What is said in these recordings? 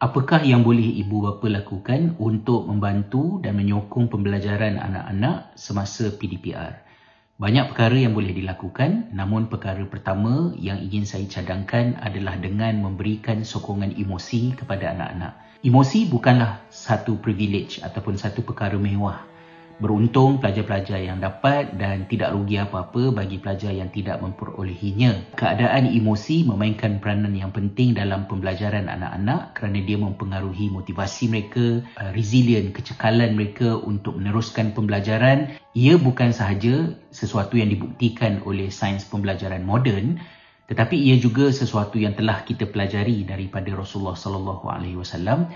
Apakah yang boleh ibu bapa lakukan untuk membantu dan menyokong pembelajaran anak-anak semasa PDPR? Banyak perkara yang boleh dilakukan namun perkara pertama yang ingin saya cadangkan adalah dengan memberikan sokongan emosi kepada anak-anak. Emosi bukanlah satu privilege ataupun satu perkara mewah Beruntung pelajar-pelajar yang dapat dan tidak rugi apa-apa bagi pelajar yang tidak memperolehinya. Keadaan emosi memainkan peranan yang penting dalam pembelajaran anak-anak kerana dia mempengaruhi motivasi mereka, uh, resilient, kecekalan mereka untuk meneruskan pembelajaran. Ia bukan sahaja sesuatu yang dibuktikan oleh sains pembelajaran moden tetapi ia juga sesuatu yang telah kita pelajari daripada Rasulullah sallallahu alaihi wasallam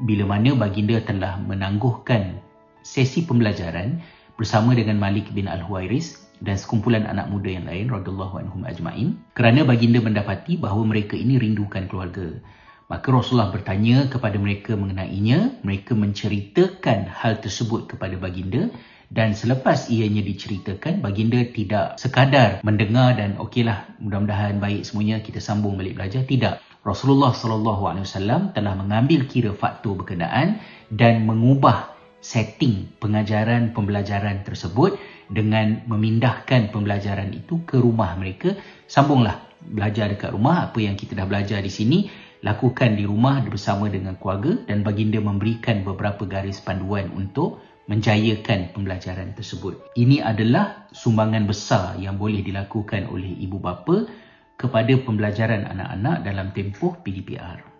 bila mana baginda telah menangguhkan sesi pembelajaran bersama dengan Malik bin Al-Huwairis dan sekumpulan anak muda yang lain radhiyallahu anhum ajmain kerana baginda mendapati bahawa mereka ini rindukan keluarga. Maka Rasulullah bertanya kepada mereka mengenainya. Mereka menceritakan hal tersebut kepada baginda dan selepas ianya diceritakan baginda tidak sekadar mendengar dan okeylah mudah-mudahan baik semuanya kita sambung balik belajar. Tidak. Rasulullah sallallahu alaihi wasallam telah mengambil kira faktor berkenaan dan mengubah setting pengajaran pembelajaran tersebut dengan memindahkan pembelajaran itu ke rumah mereka. Sambunglah belajar dekat rumah apa yang kita dah belajar di sini lakukan di rumah bersama dengan keluarga dan baginda memberikan beberapa garis panduan untuk menjayakan pembelajaran tersebut. Ini adalah sumbangan besar yang boleh dilakukan oleh ibu bapa kepada pembelajaran anak-anak dalam tempoh PDPR